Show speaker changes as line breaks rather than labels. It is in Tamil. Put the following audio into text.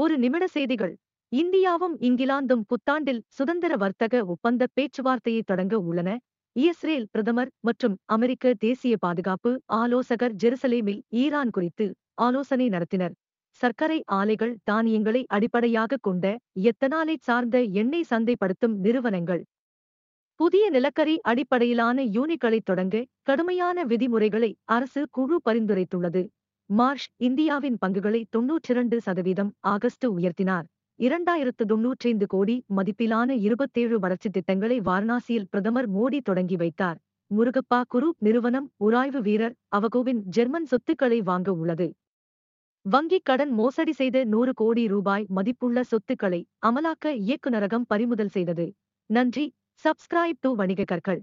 ஒரு நிமிட செய்திகள். இந்தியாவும் இங்கிலாந்தும் புத்தாண்டில் சுதந்திர வர்த்தக ஒப்பந்த பேச்சுவார்த்தையை தொடங்க உள்ளன. இஸ்ரேல் பிரதமர் மற்றும் அமெரிக்க தேசிய பாதுகாப்பு ஆலோசகர் ஜெருசலேமில் ஈரான் குறித்து ஆலோசனை நடத்தினர். சர்க்கரை ஆலைகள் தானியங்களை அடிப்படையாகக் கொண்ட எத்தனாலை சார்ந்த எண்ணெய் சந்தைப்படுத்தும் நிறுவனங்கள். புதிய நிலக்கரி அடிப்படையிலான யூனிட்களை தொடங்க கடுமையான விதிமுறைகளை அரசு குழு பரிந்துரைத்துள்ளது. மார்ஷ் இந்தியாவின் பங்குகளை தொன்னூற்றிரண்டு சதவீதம் ஆகஸ்ட் உயர்த்தினார். இரண்டாயிரத்து தொன்னூற்றைந்து கோடி மதிப்பிலான இருபத்தேழு வளர்ச்சி திட்டங்களை வாரணாசியில் பிரதமர் மோடி தொடங்கி வைத்தார். முருகப்பா குரூப் நிறுவனம் உராய்வு வீரர் அவகோவின் ஜெர்மன் சொத்துக்களை வாங்க உள்ளது. வங்கிக் கடன் மோசடி செய்த நூறு கோடி ரூபாய் மதிப்புள்ள சொத்துக்களை அமலாக்க இயக்குநரகம் பறிமுதல் செய்தது. நன்றி. சப்ஸ்கிரைப் டு வணிக கற்கள்